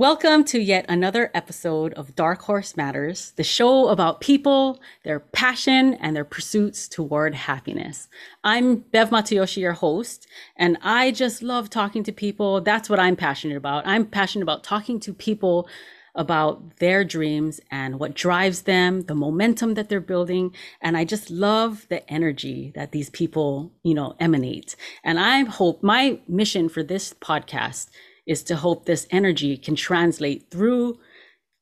Welcome to yet another episode of Dark Horse Matters, the show about people, their passion, and their pursuits toward happiness. I'm Bev Matayoshi, your host, and I just love talking to people. That's what I'm passionate about. I'm passionate about talking to people about their dreams and what drives them, the momentum that they're building. And I just love the energy that these people, you know, emanate. And I hope my mission for this podcast is to hope this energy can translate through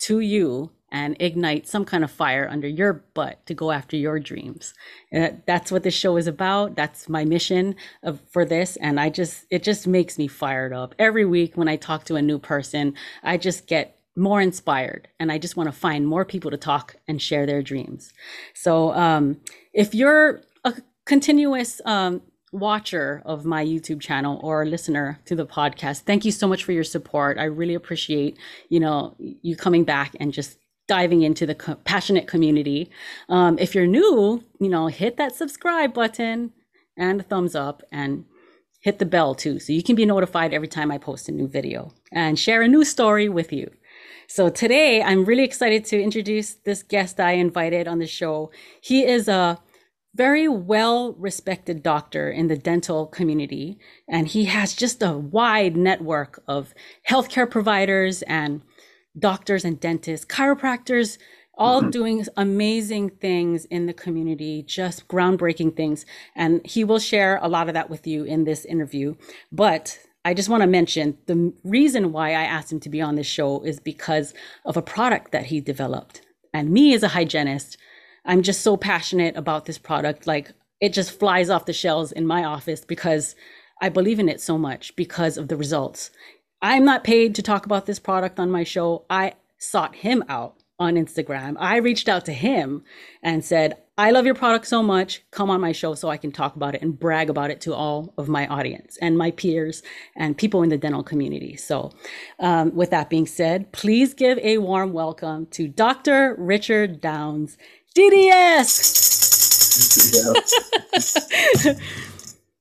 to you and ignite some kind of fire under your butt to go after your dreams. And that's what this show is about. That's my mission of, for this. And I just, it just makes me fired up. Every week when I talk to a new person, I just get more inspired and I just want to find more people to talk and share their dreams. So um, if you're a continuous um, watcher of my YouTube channel or listener to the podcast, thank you so much for your support. I really appreciate, you know, you coming back and just diving into the co- passionate community. Um, if you're new, you know, hit that subscribe button and a thumbs up and hit the bell too so you can be notified every time I post a new video and share a new story with you. So today I'm really excited to introduce this guest I invited on the show. He is a very well respected doctor in the dental community. And he has just a wide network of healthcare providers and doctors and dentists, chiropractors, all mm-hmm. doing amazing things in the community, just groundbreaking things. And he will share a lot of that with you in this interview. But I just want to mention the reason why I asked him to be on this show is because of a product that he developed. And me as a hygienist, I'm just so passionate about this product. Like it just flies off the shelves in my office because I believe in it so much because of the results. I'm not paid to talk about this product on my show. I sought him out on Instagram. I reached out to him and said, I love your product so much. Come on my show so I can talk about it and brag about it to all of my audience and my peers and people in the dental community. So, um, with that being said, please give a warm welcome to Dr. Richard Downs. DDS.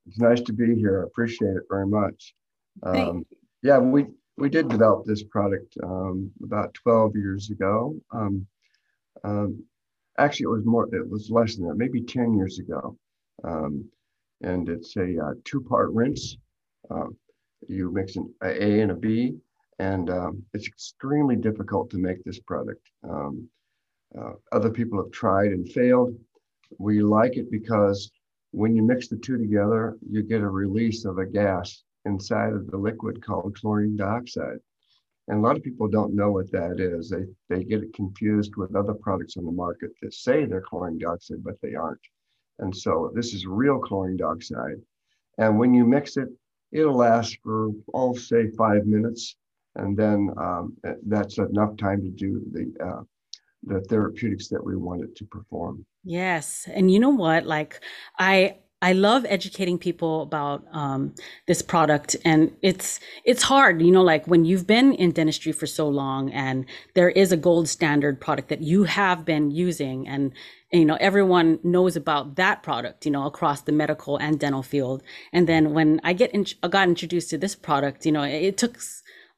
it's nice to be here. I appreciate it very much. Um, yeah, we we did develop this product um, about 12 years ago. Um, um, actually, it was more. It was less than that, maybe 10 years ago. Um, and it's a uh, two-part rinse. Uh, you mix an A and a B, and um, it's extremely difficult to make this product. Um, uh, other people have tried and failed. We like it because when you mix the two together, you get a release of a gas inside of the liquid called chlorine dioxide. And a lot of people don't know what that is. They, they get it confused with other products on the market that say they're chlorine dioxide, but they aren't. And so this is real chlorine dioxide. And when you mix it, it'll last for, I'll say, five minutes. And then um, that's enough time to do the uh, the therapeutics that we wanted to perform. Yes. And you know what? Like, I, I love educating people about um, this product, and it's it's hard, you know, like when you've been in dentistry for so long, and there is a gold standard product that you have been using, and you know everyone knows about that product, you know, across the medical and dental field. And then when I get in, I got introduced to this product, you know, it, it took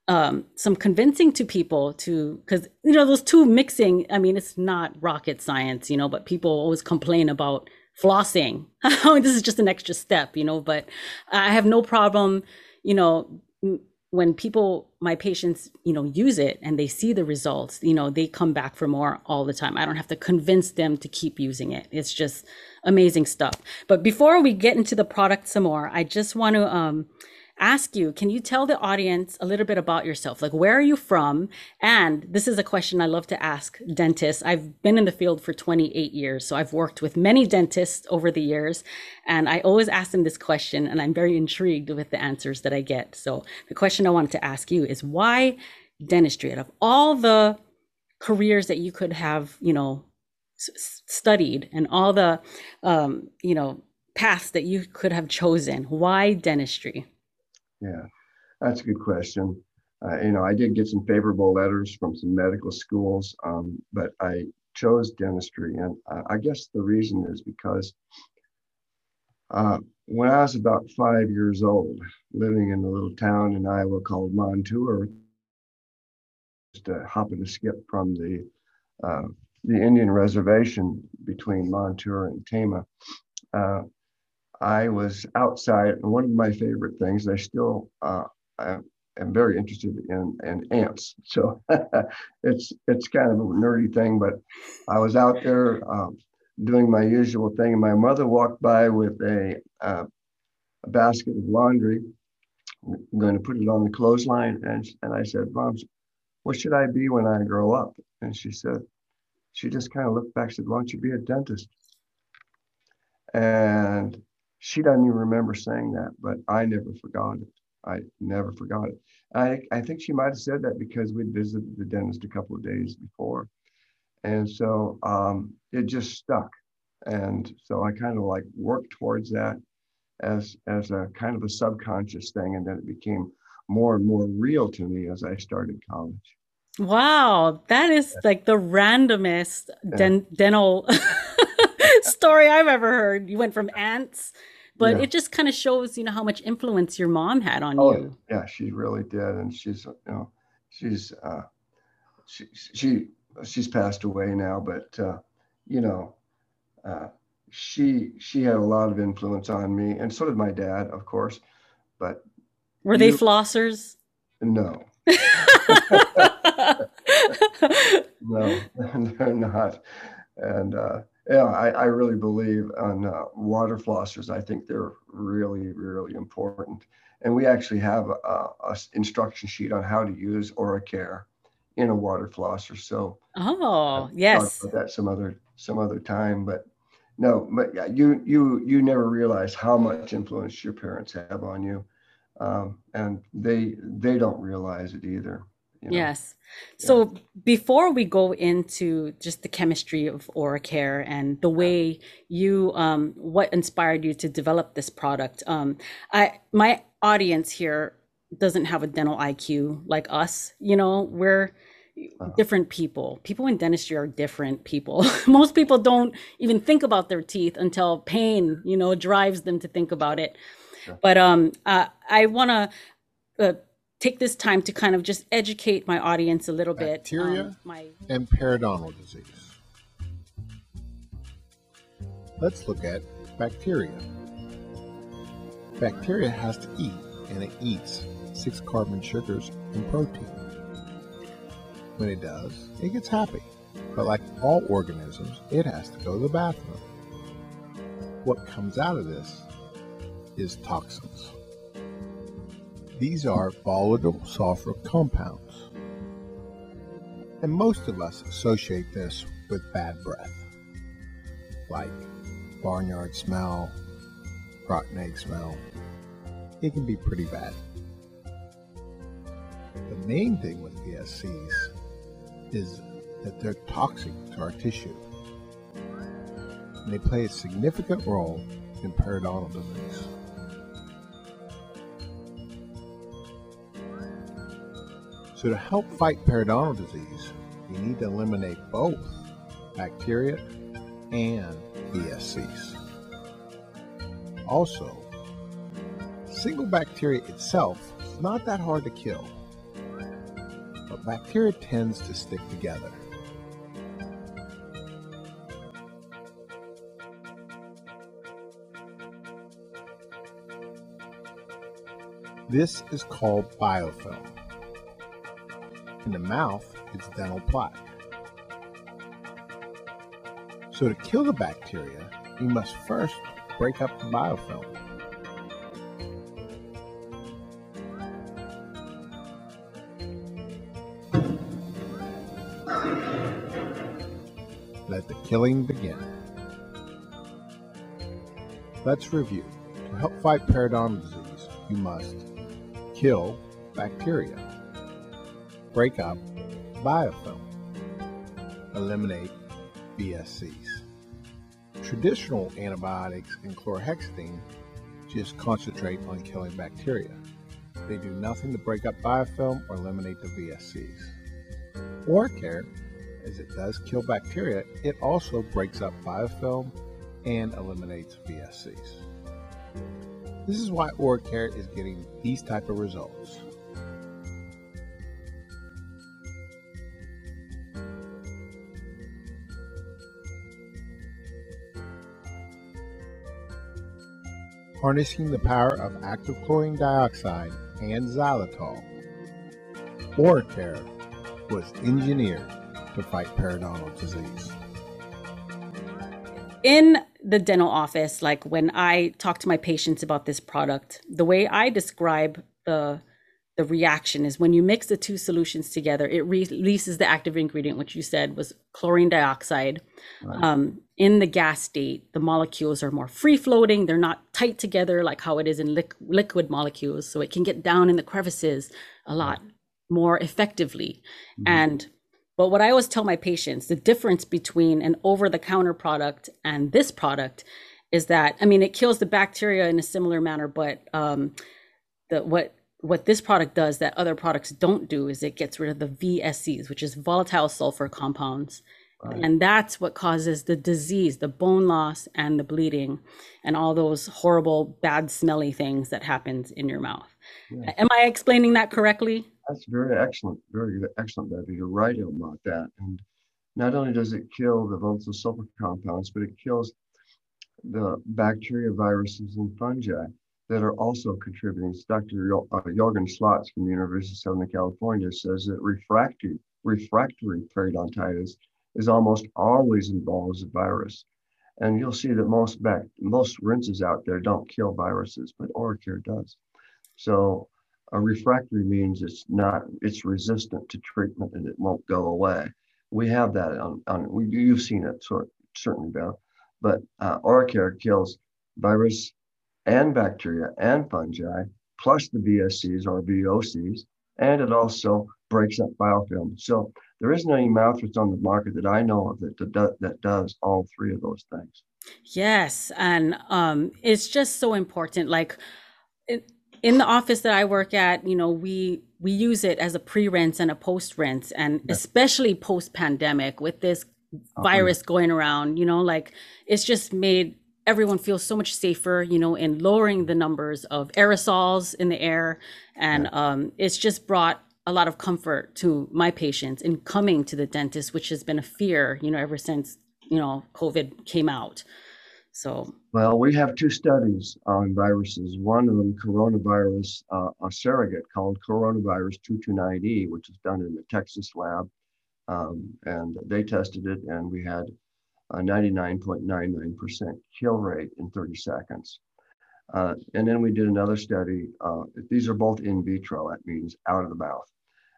um, some convincing to people to because you know those two mixing i mean it's not rocket science you know but people always complain about flossing. This is just an extra step you know but i have no problem you know when people my patients you know use it and they see the results you know they come back for more all the time. I don't have to convince them to keep using it. It's just amazing stuff. But before we get into the product some more i just want to um ask you can you tell the audience a little bit about yourself? Like where are you from? And this is a question i love to ask dentists. I've been in the field for 28 years so i've worked with many dentists over the years and i always ask them this question and i'm very intrigued with the answers that i get. So the question i wanted to ask you is why dentistry? Out of all the careers that you could have you know s- studied and all the um, you know paths that you could have chosen why dentistry yeah, that's a good question. Uh, you know, I did get some favorable letters from some medical schools, um, but I chose dentistry. And uh, I guess the reason is because uh, when I was about five years old, living in a little town in Iowa called Montour, just a hop and a skip from the uh, the Indian reservation between Montour and Tama. I was outside, one of my favorite things, I still uh, am very interested in, in ants. So it's it's kind of a nerdy thing, but I was out there um, doing my usual thing, and my mother walked by with a, uh, a basket of laundry. I'm going to put it on the clothesline, and and I said, "Mom, what should I be when I grow up?" And she said, she just kind of looked back, and said, "Why don't you be a dentist?" And she doesn't even remember saying that, but I never forgot it. I never forgot it. I, I think she might have said that because we'd visited the dentist a couple of days before. And so um, it just stuck. And so I kind of like worked towards that as, as a kind of a subconscious thing. And then it became more and more real to me as I started college. Wow, that is like the randomest den- yeah. dental story I've ever heard. You went from ants, but yeah. it just kind of shows, you know, how much influence your mom had on oh, you. Yeah, she really did, and she's, you know, she's, uh, she, she, she's passed away now, but, uh, you know, uh, she, she had a lot of influence on me, and so did my dad, of course. But were you, they flossers? No. no, they're not. And uh, yeah, I, I really believe on uh, water flossers. I think they're really, really important. And we actually have a, a instruction sheet on how to use OraCare in a water flosser. So oh yes, that some other some other time. But no, but yeah, you you you never realize how much influence your parents have on you, um, and they they don't realize it either. You know? Yes. So yeah. before we go into just the chemistry of aura OraCare and the way you, um, what inspired you to develop this product, um, I my audience here doesn't have a dental IQ like us. You know, we're uh-huh. different people. People in dentistry are different people. Most people don't even think about their teeth until pain, you know, drives them to think about it. Sure. But um, uh, I want to. Uh, take this time to kind of just educate my audience a little Bacteria bit. Bacteria um, my... and periodontal disease. Let's look at bacteria. Bacteria has to eat, and it eats six carbon sugars and protein. When it does, it gets happy. But like all organisms, it has to go to the bathroom. What comes out of this is toxins. These are volatile sulfur compounds. And most of us associate this with bad breath, like barnyard smell, rotten egg smell. It can be pretty bad. The main thing with VSCs is that they're toxic to our tissue. And they play a significant role in periodontal disease. So to help fight periodontal disease, you need to eliminate both bacteria and VSCs. Also, single bacteria itself is not that hard to kill, but bacteria tends to stick together. This is called biofilm. In the mouth, it's dental plaque. So to kill the bacteria, we must first break up the biofilm. Let the killing begin. Let's review. To help fight periodontal disease, you must kill bacteria break up biofilm, eliminate VSCs. Traditional antibiotics and chlorhexidine just concentrate on killing bacteria. They do nothing to break up biofilm or eliminate the VSCs. OraCare, as it does kill bacteria, it also breaks up biofilm and eliminates VSCs. This is why OraCare is getting these type of results. Harnessing the power of active chlorine dioxide and xylitol. OraCare was engineered to fight periodontal disease. In the dental office, like when I talk to my patients about this product, the way I describe the the reaction is when you mix the two solutions together, it releases the active ingredient, which you said was chlorine dioxide. Right. Um, in the gas state, the molecules are more free floating. They're not tight together like how it is in li- liquid molecules. So it can get down in the crevices a lot more effectively. Mm-hmm. And but what I always tell my patients, the difference between an over the counter product and this product is that I mean it kills the bacteria in a similar manner, but um, the what what this product does that other products don't do is it gets rid of the VSCs, which is volatile sulfur compounds. Right. And that's what causes the disease, the bone loss and the bleeding and all those horrible, bad, smelly things that happens in your mouth. Yeah. Am I explaining that correctly? That's very excellent, very excellent, Debbie. You're right about that. And not only does it kill the volatile sulfur compounds, but it kills the bacteria, viruses, and fungi that are also contributing. Dr. Uh, Jorgen Slots from the University of Southern California says that refractory, refractory periodontitis is almost always involves a virus. And you'll see that most back, most rinses out there don't kill viruses, but OraCare does. So a refractory means it's not, it's resistant to treatment and it won't go away. We have that on, on we, you've seen it sort, certainly, Beth, but uh, OraCare kills virus and bacteria and fungi, plus the VSCs or VOCs, and it also breaks up biofilm. So there isn't any mouthwash on the market that I know of that, that, that does all three of those things. Yes, and um, it's just so important. Like, in the office that I work at, you know, we we use it as a pre-rinse and a post-rinse, and especially post-pandemic with this oh, virus going around, you know, like it's just made everyone feel so much safer, you know, in lowering the numbers of aerosols in the air, and yeah. um, it's just brought a lot of comfort to my patients in coming to the dentist, which has been a fear, you know, ever since you know COVID came out. So, well, we have two studies on viruses. One of them, coronavirus, uh, a surrogate called coronavirus 229E, which is done in the Texas lab. Um, and they tested it, and we had a 99.99% kill rate in 30 seconds. Uh, and then we did another study. Uh, these are both in vitro, that means out of the mouth.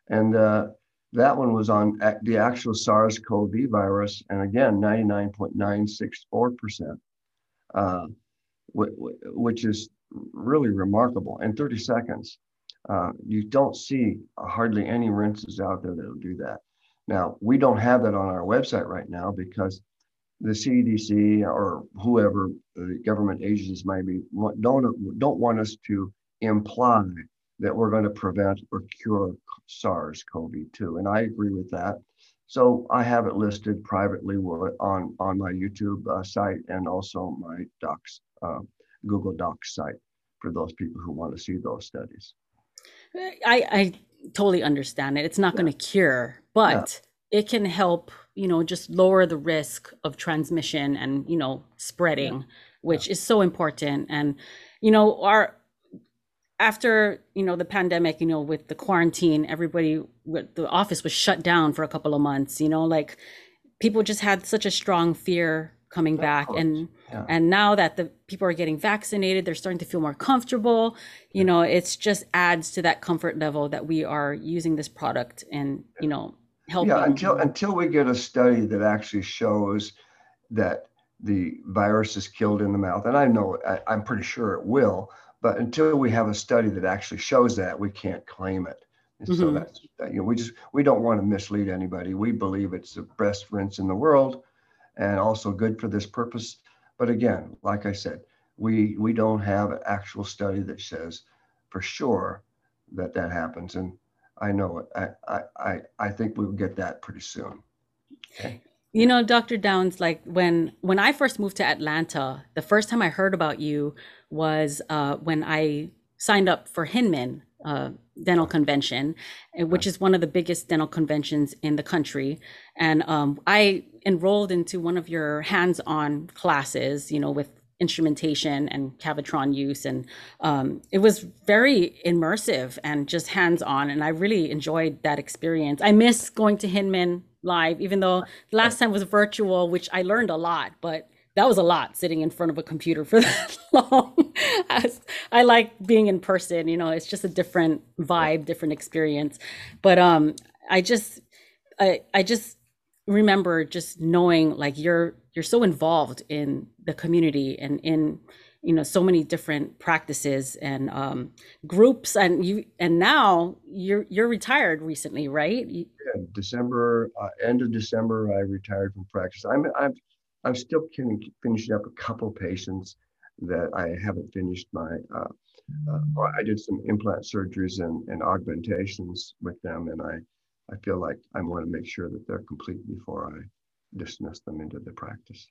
And uh, that one was on the actual SARS CoV virus, and again, 99.964% uh, which is really remarkable. In 30 seconds, uh, you don't see hardly any rinses out there that'll do that. Now, we don't have that on our website right now because the CDC or whoever the government agencies might be don't, don't want us to imply that we're going to prevent or cure SARS-CoV-2. And I agree with that. So I have it listed privately on, on my YouTube uh, site and also my Docs, uh, Google Docs site for those people who want to see those studies. I, I totally understand it. It's not yeah. going to cure, but yeah. it can help, you know, just lower the risk of transmission and, you know, spreading, yeah. which is so important. And, you know, our after you know the pandemic you know with the quarantine everybody the office was shut down for a couple of months you know like people just had such a strong fear coming back and yeah. and now that the people are getting vaccinated they're starting to feel more comfortable you know it's just adds to that comfort level that we are using this product and you know helping yeah until until we get a study that actually shows that the virus is killed in the mouth and i know I, i'm pretty sure it will but until we have a study that actually shows that, we can't claim it. And mm-hmm. so that's you know we just we don't want to mislead anybody. We believe it's the best rinse in the world, and also good for this purpose. But again, like I said, we we don't have an actual study that says for sure that that happens. And I know it. I I I think we'll get that pretty soon. Okay. You know, Dr. Downs, like when when I first moved to Atlanta, the first time I heard about you was uh, when I signed up for Hinman uh, Dental Convention, which is one of the biggest dental conventions in the country. And um, I enrolled into one of your hands-on classes, you know, with instrumentation and Cavitron use. And um, it was very immersive and just hands on. And I really enjoyed that experience. I miss going to Hinman live, even though the last time was virtual, which I learned a lot, but that was a lot sitting in front of a computer for that long. I like being in person, you know, it's just a different vibe, different experience. But um I just I I just remember just knowing like you're you're so involved in the community and in you know so many different practices and um, groups and you and now you're you're retired recently right? Yeah, december uh, end of december i retired from practice. I'm i'm i'm still finishing up a couple patients that i haven't finished my uh, uh, i did some implant surgeries and, and augmentations with them and i i feel like i want to make sure that they're complete before i dismiss them into the practice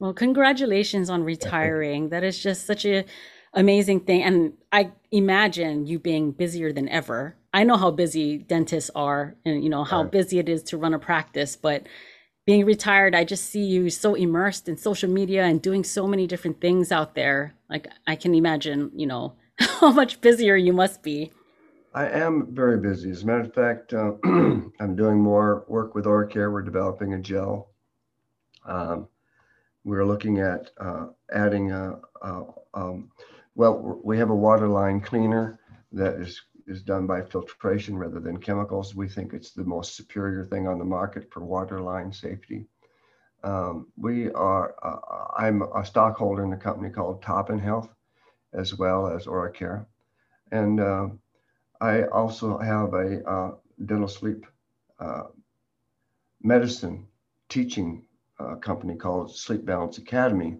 well, congratulations on retiring. That is just such a amazing thing. And I imagine you being busier than ever. I know how busy dentists are and you know how right. busy it is to run a practice, but being retired, I just see you so immersed in social media and doing so many different things out there. Like I can imagine, you know, how much busier you must be. I am very busy. As a matter of fact, uh, I'm doing more work with OraCare. We're developing a gel. Um, we're looking at uh, adding a, a um, well, we have a water line cleaner that is is done by filtration rather than chemicals. We think it's the most superior thing on the market for water line safety. Um, we are, uh, I'm a stockholder in a company called Toppin Health, as well as OraCare. And uh, I also have a uh, dental sleep uh, medicine teaching a company called Sleep Balance Academy,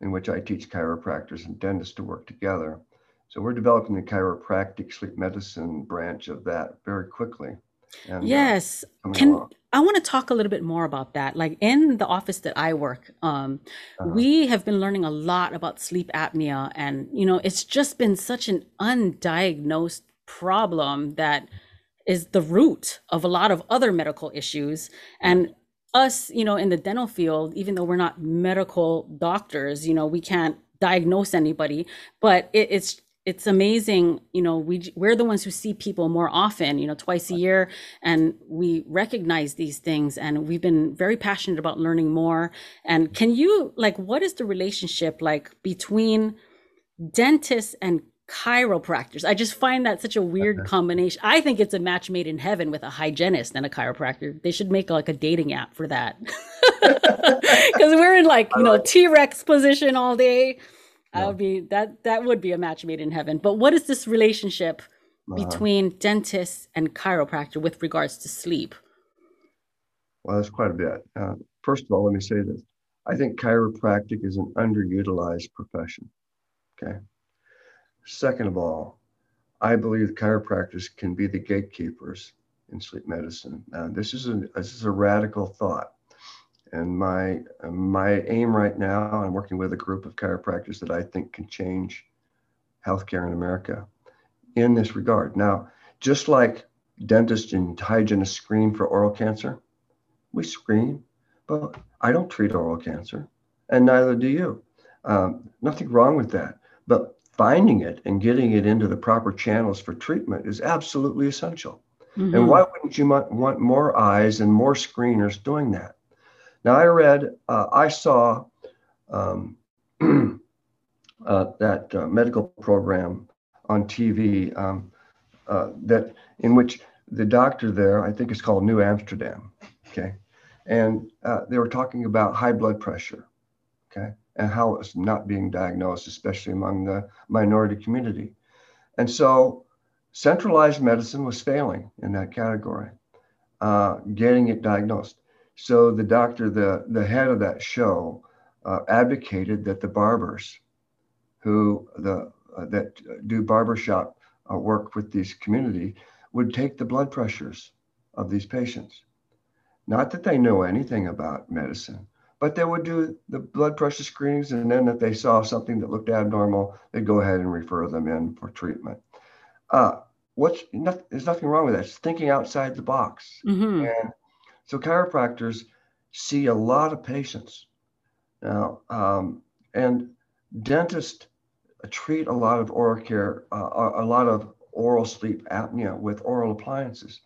in which I teach chiropractors and dentists to work together. So we're developing the chiropractic sleep medicine branch of that very quickly. And, uh, yes. Uh, Can along. I want to talk a little bit more about that? Like in the office that I work, um, uh-huh. we have been learning a lot about sleep apnea, and you know, it's just been such an undiagnosed problem that is the root of a lot of other medical issues. And us, you know, in the dental field, even though we're not medical doctors, you know, we can't diagnose anybody, but it, it's it's amazing you know we we're the ones who see people more often you know twice a year and we recognize these things and we've been very passionate about learning more and can you like what is the relationship like between dentists and chiropractors. I just find that such a weird okay. combination. I think it's a match made in heaven with a hygienist and a chiropractor. They should make like a dating app for that. Because we're in like, you know, T Rex position all day. Yeah. That would be that that would be a match made in heaven. But what is this relationship uh-huh. between dentist and chiropractor with regards to sleep? Well, that's quite a bit. Uh, first of all, let me say this. I think chiropractic is an underutilized profession. Okay. Second of all, I believe chiropractors can be the gatekeepers in sleep medicine. Uh, this is a this is a radical thought, and my my aim right now, I'm working with a group of chiropractors that I think can change healthcare in America in this regard. Now, just like dentists and hygienists screen for oral cancer, we screen, but I don't treat oral cancer, and neither do you. Um, nothing wrong with that, but finding it and getting it into the proper channels for treatment is absolutely essential. Mm-hmm. And why wouldn't you want more eyes and more screeners doing that? Now, I read, uh, I saw um, uh, that uh, medical program on TV um, uh, that in which the doctor there, I think it's called New Amsterdam, okay, and uh, they were talking about high blood pressure, okay, and how it's not being diagnosed, especially among the minority community. And so centralized medicine was failing in that category, uh, getting it diagnosed. So the doctor, the, the head of that show, uh, advocated that the barbers who the, uh, that do barbershop uh, work with these community would take the blood pressures of these patients. Not that they know anything about medicine, but they would do the blood pressure screenings and then if they saw something that looked abnormal they'd go ahead and refer them in for treatment uh, what's not, there's nothing wrong with that it's thinking outside the box mm-hmm. and so chiropractors see a lot of patients now um, and dentists treat a lot of oral care, uh, a lot of oral sleep apnea with oral appliances.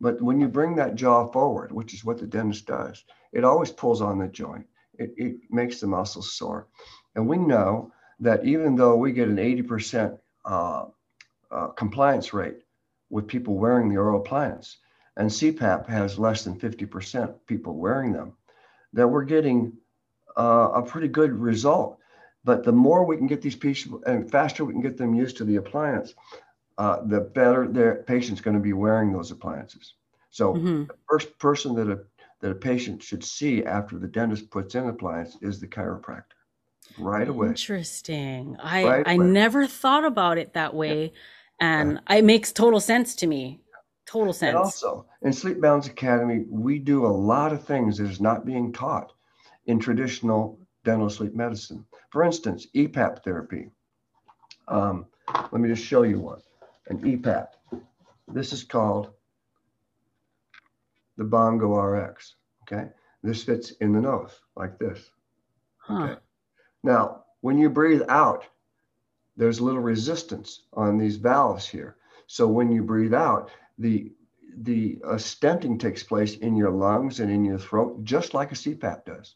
But when you bring that jaw forward, which is what the dentist does, it always pulls on the joint. It, it makes the muscles sore. And we know that even though we get an 80% uh, uh, compliance rate with people wearing the oral appliance, and CPAP has less than 50% people wearing them, that we're getting uh, a pretty good result. But the more we can get these people and faster we can get them used to the appliance, uh, the better their patient's going to be wearing those appliances. So mm-hmm. the first person that a that a patient should see after the dentist puts in appliance is the chiropractor right away. Interesting. I right I never thought about it that way, yeah. and yeah. it makes total sense to me. Total sense. And also, in Sleep Balance Academy, we do a lot of things that is not being taught in traditional dental sleep medicine. For instance, EPAP therapy. Um, let me just show you one. An EPAP. This is called the Bongo RX. Okay. This fits in the nose like this. Huh. Okay. Now, when you breathe out, there's little resistance on these valves here. So when you breathe out, the the uh, stenting takes place in your lungs and in your throat, just like a CPAP does.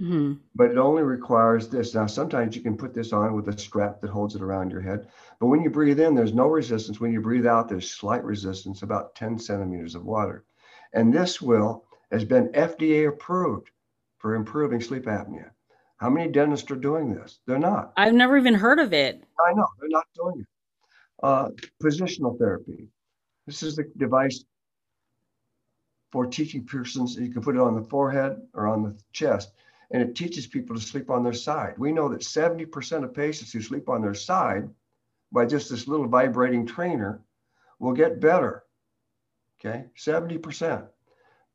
Mm-hmm. But it only requires this. Now, sometimes you can put this on with a strap that holds it around your head. But when you breathe in, there's no resistance. When you breathe out, there's slight resistance, about 10 centimeters of water. And this will has been FDA approved for improving sleep apnea. How many dentists are doing this? They're not. I've never even heard of it. I know they're not doing it. Uh, positional therapy. This is the device for teaching persons. You can put it on the forehead or on the chest, and it teaches people to sleep on their side. We know that 70% of patients who sleep on their side by just this little vibrating trainer will get better. Okay, 70%.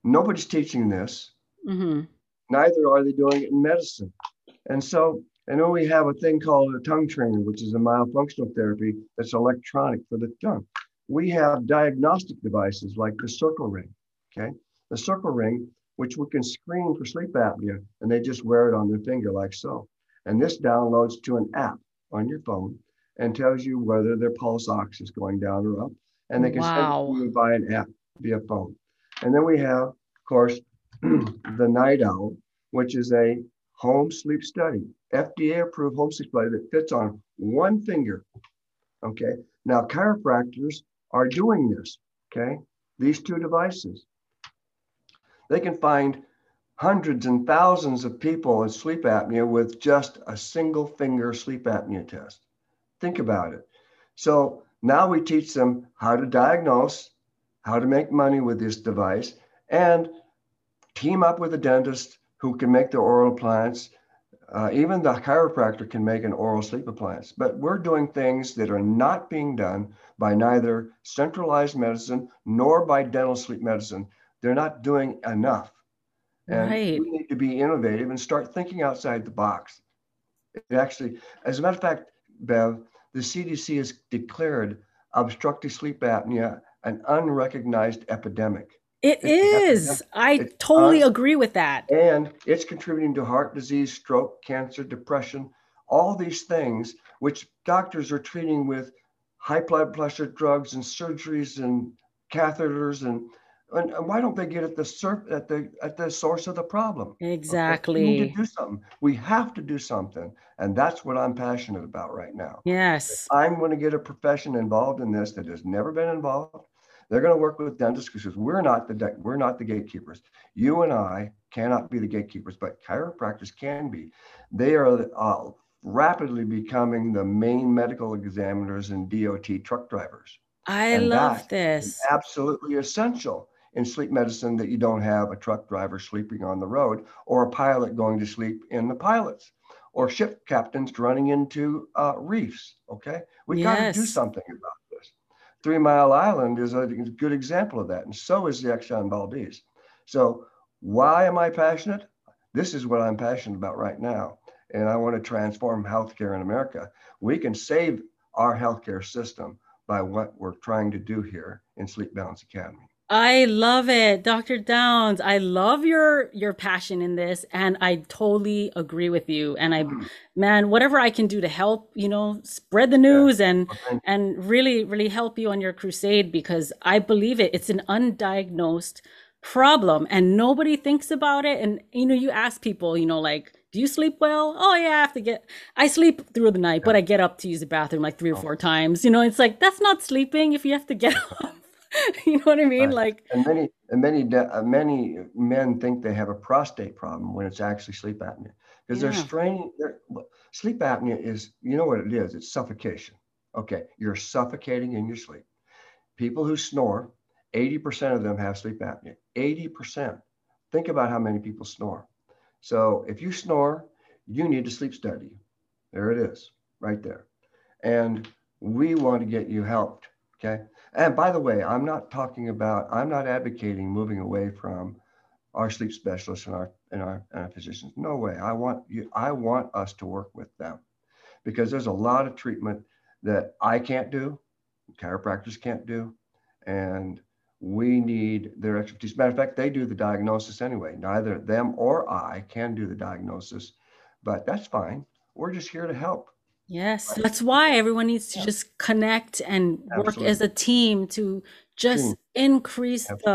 Nobody's teaching this. Mm-hmm. Neither are they doing it in medicine. And so and know we have a thing called a tongue trainer, which is a myofunctional therapy that's electronic for the tongue. We have diagnostic devices like the Circul ring. Okay. The Circul ring, which we can screen for sleep apnea, and they just wear it on their finger like so. And this downloads to an app on your phone and tells you whether their pulse ox is going down or up. And they can wow. send you via an app via phone. And then we have, of course, the NightOwl, which is a home sleep study, FDA approved home sleep study that fits on one finger. Okay. Now, chiropractors are doing this. Okay. These two devices. They can find hundreds and thousands of people in sleep apnea with just a single finger sleep apnea test. Think about it. So now we teach them how to diagnose, how to make money with this device, and team up with a dentist who can make the oral appliance. Uh, even the chiropractor can make an oral sleep appliance. But we're doing things that are not being done by neither centralized medicine nor by dental sleep medicine. They're not doing enough. And right. we need to be innovative and start thinking outside the box. It actually, as a matter of fact, Bev, the CDC has declared obstructive sleep apnea an unrecognized epidemic. It it's is. I it's totally un- agree with that. And it's contributing to heart disease, stroke, cancer, depression, all these things, which doctors are treating with high blood pressure drugs and surgeries and catheters and and, why don't they get at the sur- at the at the source of the problem? Exactly. Okay? We need to do something. We have to do something, and that's what I'm passionate about right now. Yes. If I'm going to get a profession involved in this that has never been involved. They're going to work with dentists because we're not the de- we're not the gatekeepers. You and I cannot be the gatekeepers, but chiropractors can be. They are uh, rapidly becoming the main medical examiners and DOT truck drivers. I and love this. Absolutely essential in sleep medicine that you don't have a truck driver sleeping on the road or a pilot going to sleep in the pilots or ship captains running into uh, reefs. Okay, we yes. got to do something about this. Three Mile Island is a good example of that. And so is the Exxon Valdez. So why am I passionate? This is what I'm passionate about right now. And I want to transform healthcare in America. We can save our healthcare system by what we're trying to do here in Sleep Balance Academy. I love it, Dr. Downs. I love your your passion in this and I totally agree with you. And I Mm. man, whatever I can do to help, you know, spread the Yeah. news and Well, thank and really really help you on your crusade because I believe it. It's an undiagnosed problem and nobody thinks about it and you know, you ask people, you know, like do you sleep well? Oh yeah, I have to get I sleep through the night, but I get up to use the bathroom like three or Oh, four times. You know, it's like that's not sleeping if you have to get up. You know what I mean? right. Like And many and many de- uh, many men think they have a prostate problem when it's actually sleep apnea because they're straining. They're, sleep apnea is you know what it is. It's suffocation. Okay, you're suffocating in your sleep. People who snore, 80% of them have sleep apnea. 80%. Think about how many people snore. So if you snore, you need to sleep study. There it is, right there. And we want to get you helped. Okay. And by the way, I'm not talking about, I'm not advocating moving away from our sleep specialists and our and our, and our physicians. No way. I want you, I want us to work with them because there's a lot of treatment that I can't do, chiropractors can't do, and we need their expertise. Matter of fact, they do the diagnosis anyway. Neither them or I can do the diagnosis, but that's fine. We're just here to help. Yes, Right. that's why everyone needs to Yeah. just connect and work as a team to just Team. increase Absolutely.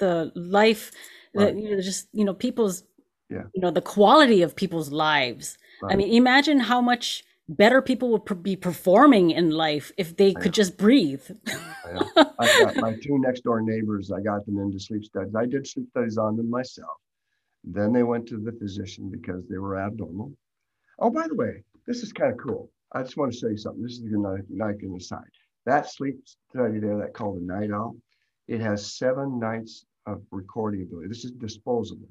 the the life that Right. you know just you know people's Yeah. you know the quality of people's lives. I mean, imagine how much better people would be performing in life if they could just breathe. I. I got my two next door neighbors. I got them into sleep studies. I did sleep studies on them myself. Then they went to the physician because they were abnormal. Oh, by the way, this is kind of cool. I just want to show you something. This is a good night, night in the side. That sleep study there, that called the night owl, it has seven nights of recording ability. This is disposable.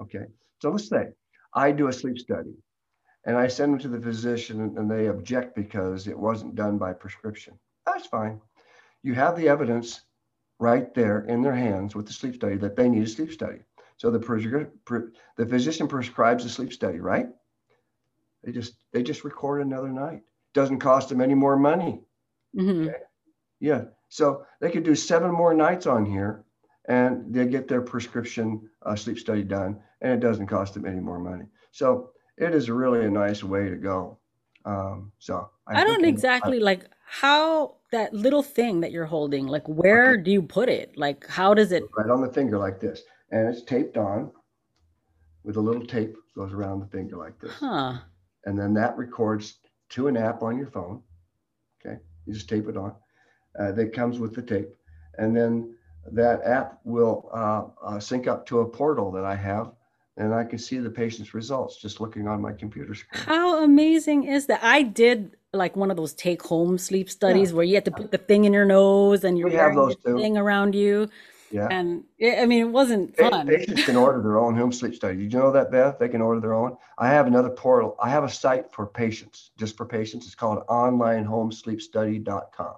Okay. So let's say I do a sleep study and I send them to the physician and- they object because it wasn't done by prescription. That's fine. You have the evidence right there in their hands with the sleep study that they need a sleep study. So the the physician prescribes a sleep study, right? They just they just record another night. Doesn't cost them any more money. Mhm. Yeah. So they could do seven more nights on here and they get their prescription uh, sleep study done and it doesn't cost them any more money. So it is really a nice way to go. Um, so I don't think in- exactly like how that little thing that you're holding, like where do you put it? Like how does it right on the finger like this and it's taped on with a little tape goes around the finger like this. huh? And then that records to an app on your phone. Okay, you just tape it on. Uh, that comes with the tape, and then that app will uh, uh, sync up to a portal that I have, and I can see the patient's results just looking on my computer screen. How amazing is that? I did like one of those take home sleep studies where you had to put the thing in your nose and you're We have wearing too. thing around you. Yeah, And it, I mean, it wasn't fun. patients can order their own home sleep study. Did you know that, Beth? They can order their own. I have another portal. I have a site for patients, just for patients. It's called onlinehomesleepstudy.com.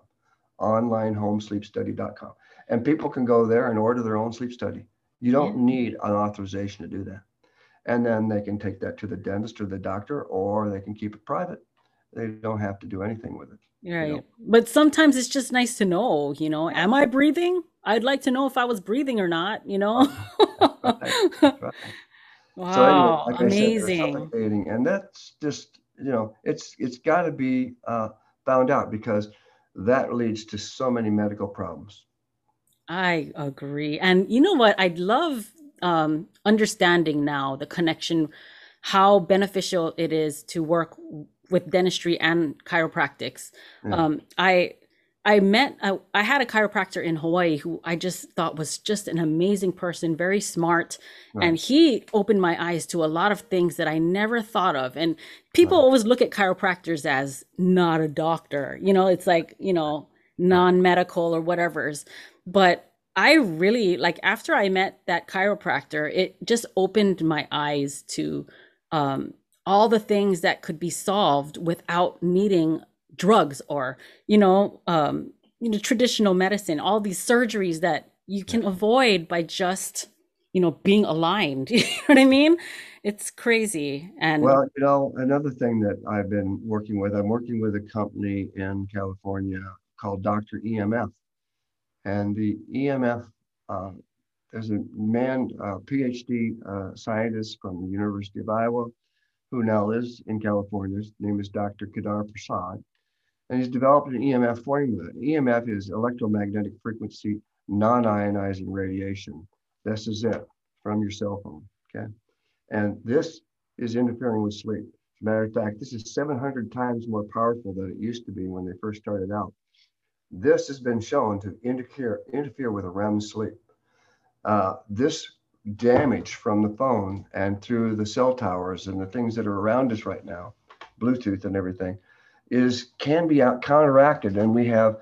Onlinehomesleepstudy.com. And people can go there and order their own sleep study. You don't Yeah. need an authorization to do that. And then they can take that to the dentist or the doctor, or they can keep it private. They don't have to do anything with it. Right. know. But sometimes it's just nice to know, you know, am I breathing? I'd like to know if I was breathing or not, you know? Right. Right. Wow, So anyway, like I said, amazing. and that's just you know, it's it's got to be uh, found out because that leads to so many medical problems. I agree. And you know what? I'd love um, understanding now the connection, how beneficial it is to work with dentistry and chiropractics. Yeah. Um, I I met I, I had a chiropractor in Hawaii who I just thought was just an amazing person, very smart, and he opened my eyes to a lot of things that I never thought of. And people Right. always look at chiropractors as not a doctor. You know, it's like, you know, non-medical or whatever's. But I really like after I met that chiropractor, it just opened my eyes to um, all the things that could be solved without needing drugs or you know um, you know traditional medicine. All these surgeries that you can avoid by just you know being aligned. You know what I mean? It's crazy. And Well, you know, another thing that I've been working with, I'm working with a company in California called Dr. EMF, and the EMF uh, there's a man, uh, PhD uh, scientist from the University of Iowa, who now lives in California. His name is Dr. Kedar Prasad. And he's developed an EMF formula. EMF is electromagnetic frequency non-ionizing radiation. This is it from your cell phone, okay? And this is interfering with sleep. As a matter of fact, this is 700 times more powerful than it used to be when they first started out. This has been shown to interfere, interfere with REM sleep. Uh, this damage from the phone and through the cell towers and the things that are around us right now, Bluetooth and everything, is can be out, counteracted. And we have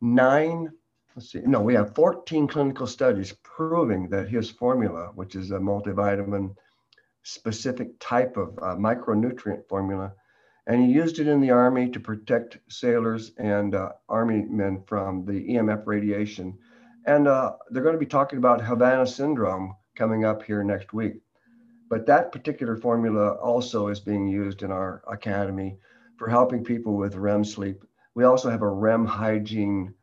nine, let's see, no, we have 14 clinical studies proving that his formula, which is a multivitamin specific type of uh, micronutrient formula, and he used it in the army to protect sailors and uh, army men from the EMF radiation. And uh, they're going to be talking about Havana syndrome coming up here next week. But that particular formula also is being used in our academy for helping people with REM sleep. We also have a REM hygiene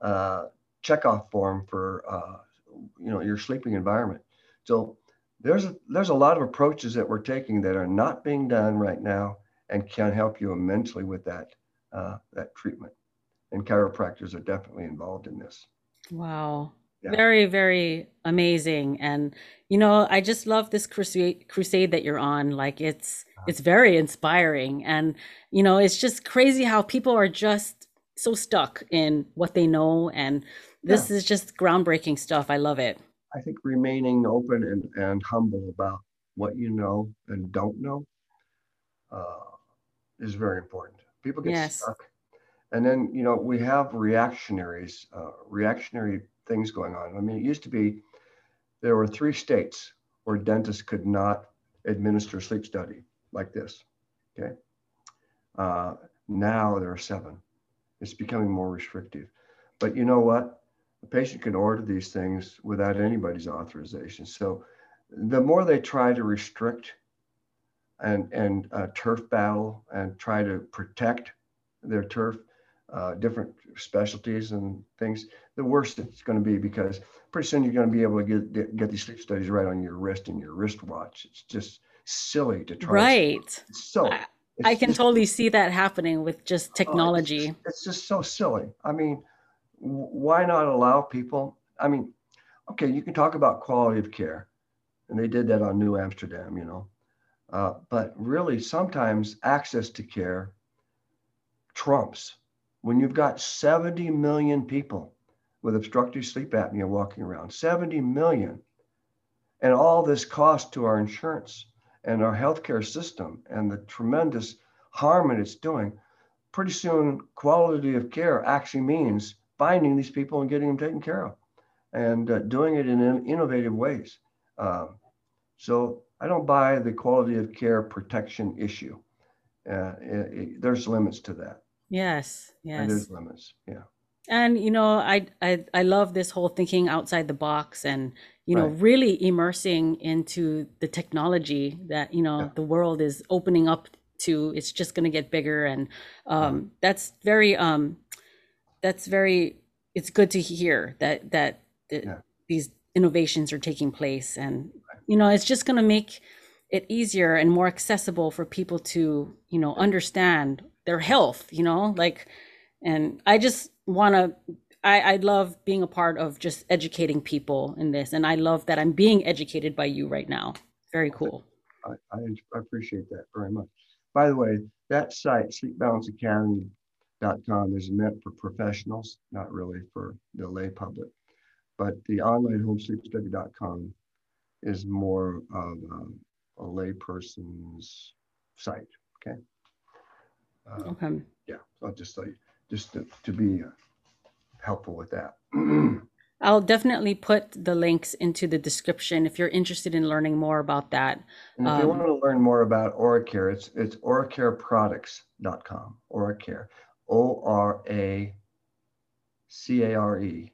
uh, checkoff form for uh, you know your sleeping environment. So there's a, there's a lot of approaches that we're taking that are not being done right now and can help you immensely with that uh, that treatment. And chiropractors are definitely involved in this. Wow. Yeah. Very, very amazing. And you know, I just love this crusade crusade that you're on. Like it's uh-huh. it's very inspiring. And you know, it's just crazy how people are just so stuck in what they know. And this yeah. is just groundbreaking stuff. I love it. I think remaining open and, and humble about what you know and don't know uh, is very important. People get yes. stuck. And then, you know, we have reactionaries, uh, reactionary things going on. I mean, it used to be there were three states where dentists could not administer sleep study like this. Okay. Uh, now there are seven. It's becoming more restrictive. But you know what? The patient can order these things without anybody's authorization. So the more they try to restrict and and uh, turf battle and try to protect their turf, uh, different specialties and things, the worse it's going to be because pretty soon you're going to be able to get get these sleep studies right on your wrist and your wristwatch. It's just silly to try. Right. so. I, I can just, totally see that happening with just technology. Oh, it's, it's, just so silly. I mean, why not allow people? I mean, okay, you can talk about quality of care, and they did that on New Amsterdam, you know. Uh, but really, sometimes access to care trumps when you've got 70 million people with obstructive sleep apnea walking around, 70 million, and all this cost to our insurance and our healthcare system and the tremendous harm that it's doing, pretty soon quality of care actually means finding these people and getting them taken care of and uh, doing it in innovative ways. Um, so I don't buy the quality of care protection issue. Uh, it, it, there's limits to that. Yes, yes. And there's limits. Yeah. And you know, I I I love this whole thinking outside the box and you know, right. really immersing into the technology that, you know, yeah. the world is opening up to. It's just going to get bigger and um mm-hmm. that's very um that's very it's good to hear that that, that yeah. these innovations are taking place and you know, it's just going to make it easier and more accessible for people to, you know, understand their health, you know, like, and I just want to, I, I love being a part of just educating people in this. And I love that I'm being educated by you right now. Very cool. I, I, appreciate that very much. By the way, that site, sleepbalanceacademy.com, is meant for professionals, not really for the lay public. But the online homesleepstudy.com is more of um, a layperson's site. Okay. Uh, okay. Yeah, so I'll just like just to, to be uh, helpful with that. I'll definitely put the links into the description if you're interested in learning more about that. And if um, you want to learn more about OraCare, it's it's oracareproducts.com. OraCare, O R A C A R E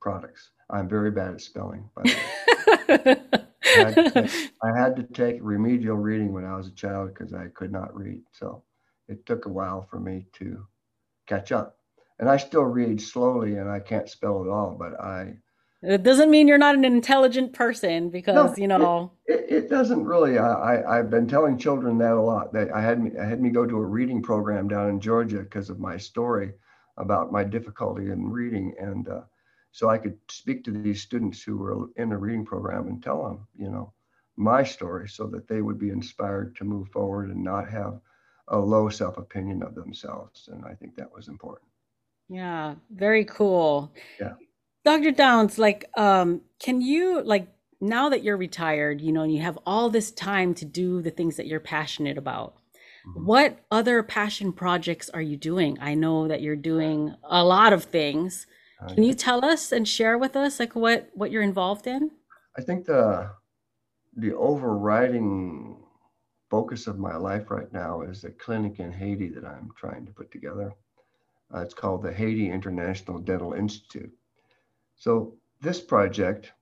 products. I'm very bad at spelling, but I, had take, I had to take remedial reading when I was a child because I could not read. So it took a while for me to catch up. And I still read slowly and I can't spell at all, but I It doesn't mean you're not an intelligent person because no, you know it, it, it doesn't really. I, I have been telling children that a lot. That I had me I had me go to a reading program down in Georgia because of my story about my difficulty in reading, and uh, so I could speak to these students who were in the reading program and tell them, you know, my story, so that they would be inspired to move forward and not have a low self opinion of themselves. And I think that was important. Yeah, very cool. Yeah. Dr. Downs, like, um, can you, like, now that you're retired, you know, and you have all this time to do the things that you're passionate about, mm-hmm. what other passion projects are you doing? I know that you're doing a lot of things. Can you tell us and share with us like what what you're involved in? I think the the overriding focus of my life right now is a clinic in Haiti that I'm trying to put together. Uh, it's called the Haiti International Dental Institute. So this project,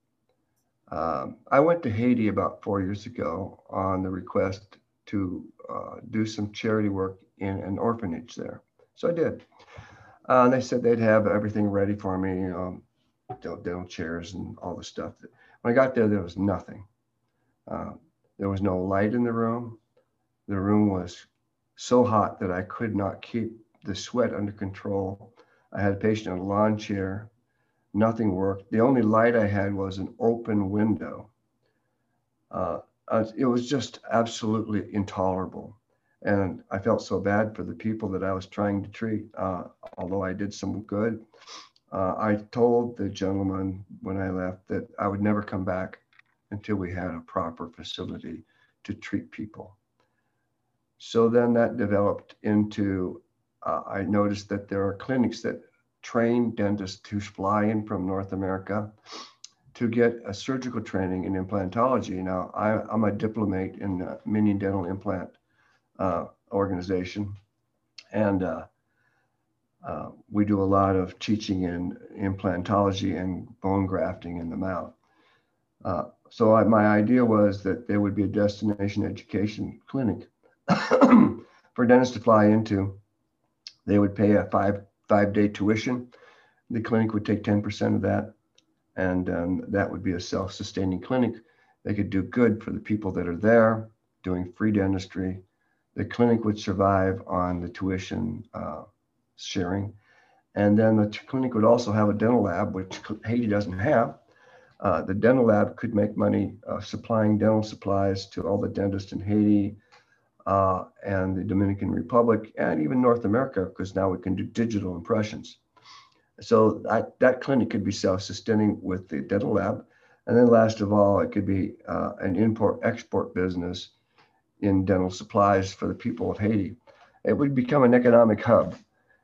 um, I went to Haiti about four years ago on the request to uh, do some charity work in an orphanage there. So I did. Uh, and they said they'd have everything ready for me, um, dental chairs and all the stuff. When I got there, there was nothing. Uh, there was no light in the room. The room was so hot that I could not keep the sweat under control. I had a patient in a lawn chair. Nothing worked. The only light I had was an open window. Uh, it was just absolutely intolerable. And I felt so bad for the people that I was trying to treat, uh, although I did some good. Uh, I told the gentleman when I left that I would never come back until we had a proper facility to treat people. So then that developed into uh, I noticed that there are clinics that train dentists who fly in from North America to get a surgical training in implantology. Now, I, am a diplomate in the mini dental implant uh, organization, and uh, uh, we do a lot of teaching in implantology and bone grafting in the mouth. So I, my idea was that there would be a destination education clinic for dentists to fly into they would pay a five five day tuition. The clinic would take 10% of that, and um, that would be a self sustaining clinic. They could do good for the people that are there doing free dentistry. The clinic would survive on the tuition uh, sharing. And then the clinic would also have a dental lab, which Haiti doesn't have. Uh, the dental lab could make money uh, supplying dental supplies to all the dentists in Haiti, uh, and the Dominican Republic and even North America, because now we can do digital impressions. So that, that clinic could be self-sustaining with the dental lab. And then last of all, it could be uh, an import-export business in dental supplies for the people of Haiti. It would become an economic hub.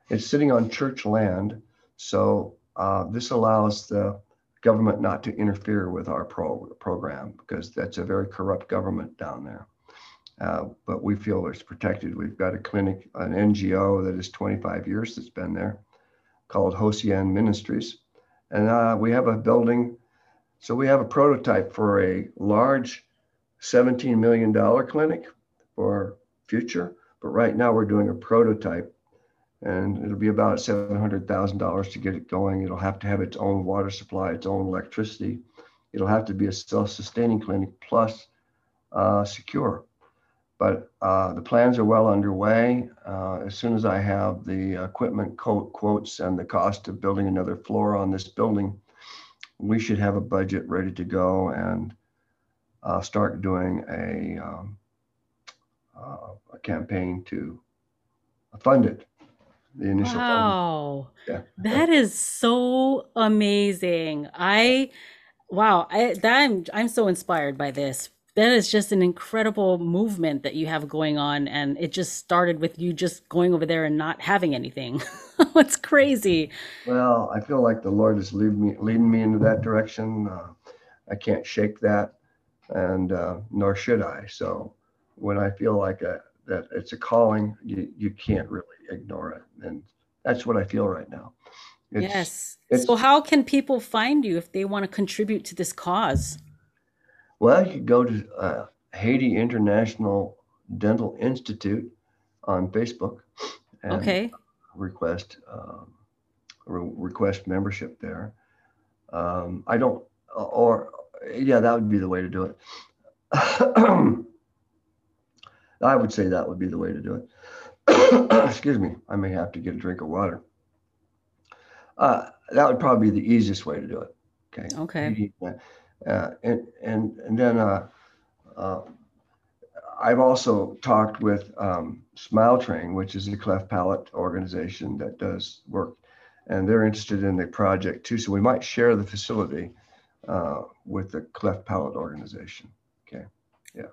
It's sitting on church land, so uh, this allows the government not to interfere with our pro- program because that's a very corrupt government down there. Uh, but we feel it's protected. We've got a clinic, an NGO that is 25 years that's been there called Hosian Ministries. And uh, we have a building. So we have a prototype for a large $17 million clinic for future. But right now we're doing a prototype and it'll be about $700,000 to get it going. It'll have to have its own water supply, its own electricity. It'll have to be a self-sustaining clinic plus uh, secure but uh, the plans are well underway. Uh, as soon as I have the equipment quotes and the cost of building another floor on this building, we should have a budget ready to go and uh, start doing a, um, uh, a campaign to fund it. The initial wow, yeah. that is so amazing! I wow, I, that I'm I'm so inspired by this. That is just an incredible movement that you have going on and it just started with you just going over there and not having anything. It's crazy. Well i feel like the lord is leading me leading me into that direction. Uh, i can't shake that and uh, nor should i. So when i feel like a, that it's a calling you, you can't really ignore it and that's what i feel right now it's, yes it's, so how can people find you if they want to contribute to this cause well, you could go to uh, Haiti International Dental Institute on Facebook and okay. request um, re- request membership there. Um, I don't, or yeah, that would be the way to do it. I would say that would be the way to do it. Excuse me, I may have to get a drink of water. Uh, that would probably be the easiest way to do it. Okay. Okay. Uh, and and and then uh, uh, I've also talked with um, Smile Train, which is a cleft palate organization that does work, and they're interested in the project too. So we might share the facility uh, with the cleft palate organization. Okay. Yeah.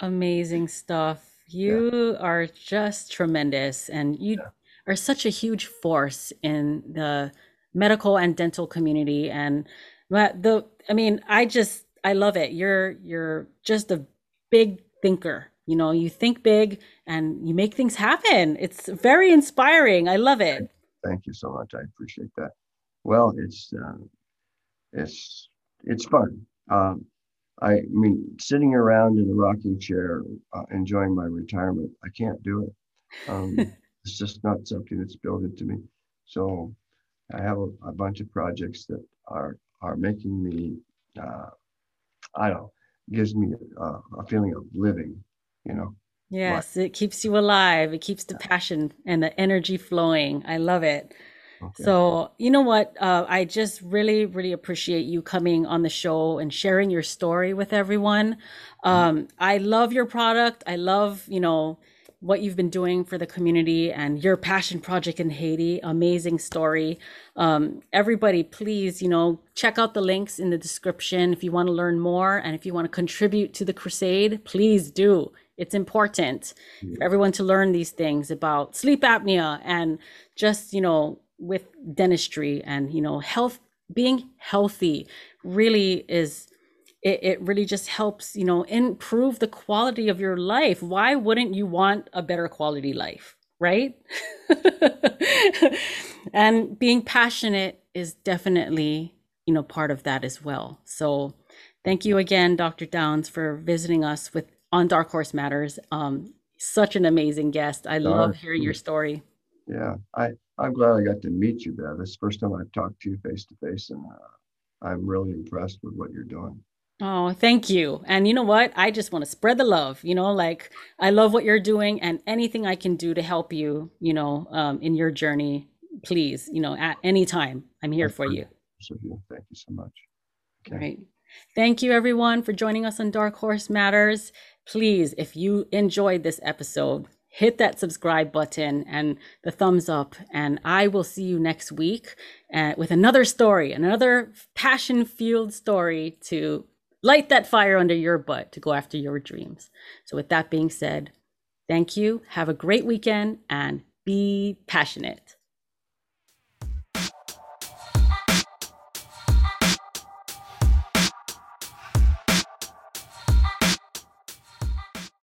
Amazing stuff. You yeah. are just tremendous, and you yeah. are such a huge force in the medical and dental community. And the, I mean, I just, I love it. You're, you're just a big thinker. You know, you think big and you make things happen. It's very inspiring. I love it. Thank you so much. I appreciate that. Well, it's, uh, it's, it's fun. Um, I mean, sitting around in a rocking chair, uh, enjoying my retirement, I can't do it. Um, it's just not something that's built into me. So I have a, a bunch of projects that are are making me, uh, I don't know, gives me uh, a feeling of living, you know. Yes, it keeps you alive. It keeps the passion and the energy flowing. I love it. Okay. So, you know what? Uh, I just really, really appreciate you coming on the show and sharing your story with everyone. Mm-hmm. Um, I love your product. I love, you know, what you've been doing for the community and your passion project in Haiti. Amazing story. Um, everybody, please, you know, check out the links in the description if you want to learn more and if you want to contribute to the crusade, please do. It's important yeah. for everyone to learn these things about sleep apnea and just, you know, with dentistry and, you know, health, being healthy really is it, it really just helps you know improve the quality of your life. Why wouldn't you want a better quality life right? And being passionate is definitely you know part of that as well. So thank you again dr downs for visiting us with on dark horse matters. Um such an amazing guest. I love hearing your story. Yeah i i'm glad i got to meet you bev it's the first time i've talked to you face to face and uh, i'm really impressed with what you're doing Oh, thank you. And you know what? I just want to spread the love. You know, like I love what you're doing and anything I can do to help you, you know, um, in your journey, please, you know, at any time, I'm here for you. Thank you so much. Okay. Great. Thank you, everyone, for joining us on Dark Horse Matters. Please, if you enjoyed this episode, hit that subscribe button and the thumbs up. And I will see you next week uh, with another story, another passion fueled story to light that fire under your butt to go after your dreams. So, with that being said, thank you. Have a great weekend and be passionate.